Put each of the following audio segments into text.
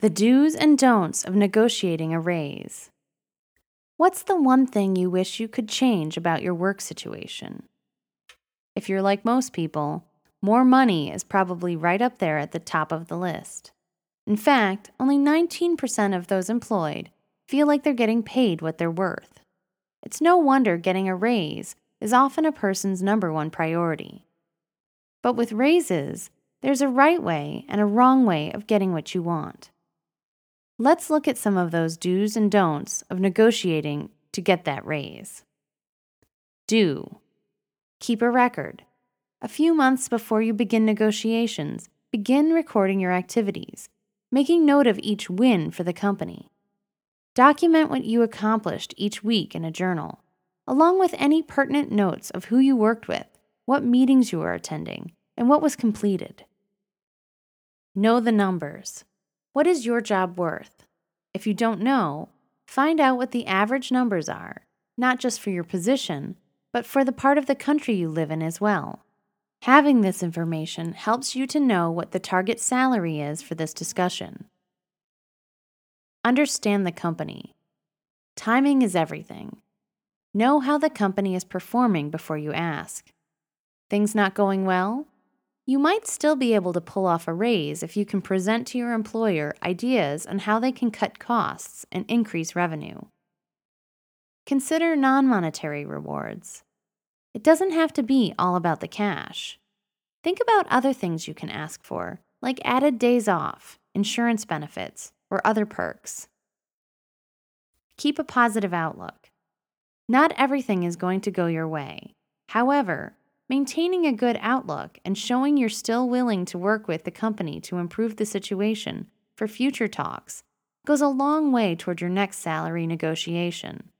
The do's and don'ts of negotiating a raise. What's the one thing you wish you could change about your work situation? If you're like most people, more money is probably right up there at the top of the list. In fact, only 19% of those employed feel like they're getting paid what they're worth. It's no wonder getting a raise is often a person's number one priority. But with raises, there's a right way and a wrong way of getting what you want. Let's look at some of those do's and don'ts of negotiating to get that raise. Do keep a record. A few months before you begin negotiations, begin recording your activities, making note of each win for the company. Document what you accomplished each week in a journal, along with any pertinent notes of who you worked with, what meetings you were attending, and what was completed. Know the numbers. What is your job worth? If you don't know, find out what the average numbers are, not just for your position, but for the part of the country you live in as well. Having this information helps you to know what the target salary is for this discussion. Understand the company. Timing is everything. Know how the company is performing before you ask. Things not going well? You might still be able to pull off a raise if you can present to your employer ideas on how they can cut costs and increase revenue. Consider non monetary rewards. It doesn't have to be all about the cash. Think about other things you can ask for, like added days off, insurance benefits, or other perks. Keep a positive outlook. Not everything is going to go your way. However, maintaining a good outlook and showing you're still willing to work with the company to improve the situation for future talks goes a long way toward your next salary negotiation.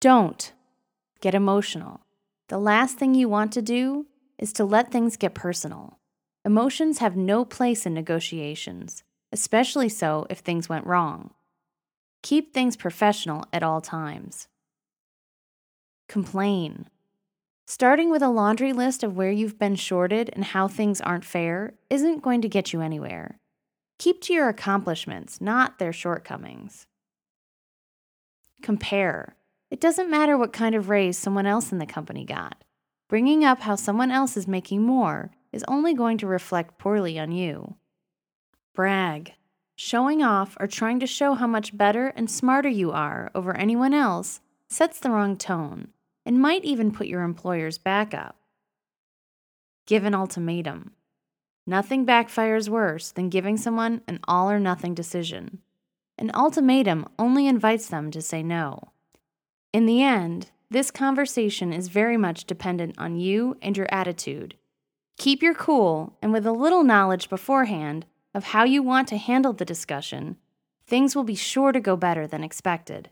Don't get emotional. The last thing you want to do is to let things get personal. Emotions have no place in negotiations especially so if things went wrong. Keep things professional at all times. Complain. Starting with a laundry list of where you've been shorted and how things aren't fair isn't going to get you anywhere. Keep to your accomplishments, not their shortcomings. Compare. It doesn't matter what kind of raise someone else in the company got. Bringing up how someone else is making more is only going to reflect poorly on you brag. Showing off or trying to show how much better and smarter you are over anyone else sets the wrong tone and might even put your employer's back up. Give an ultimatum. Nothing backfires worse than giving someone an all or nothing decision. An ultimatum only invites them to say no. In the end, this conversation is very much dependent on you and your attitude. Keep your cool, and with a little knowledge beforehand, of how you want to handle the discussion, things will be sure to go better than expected.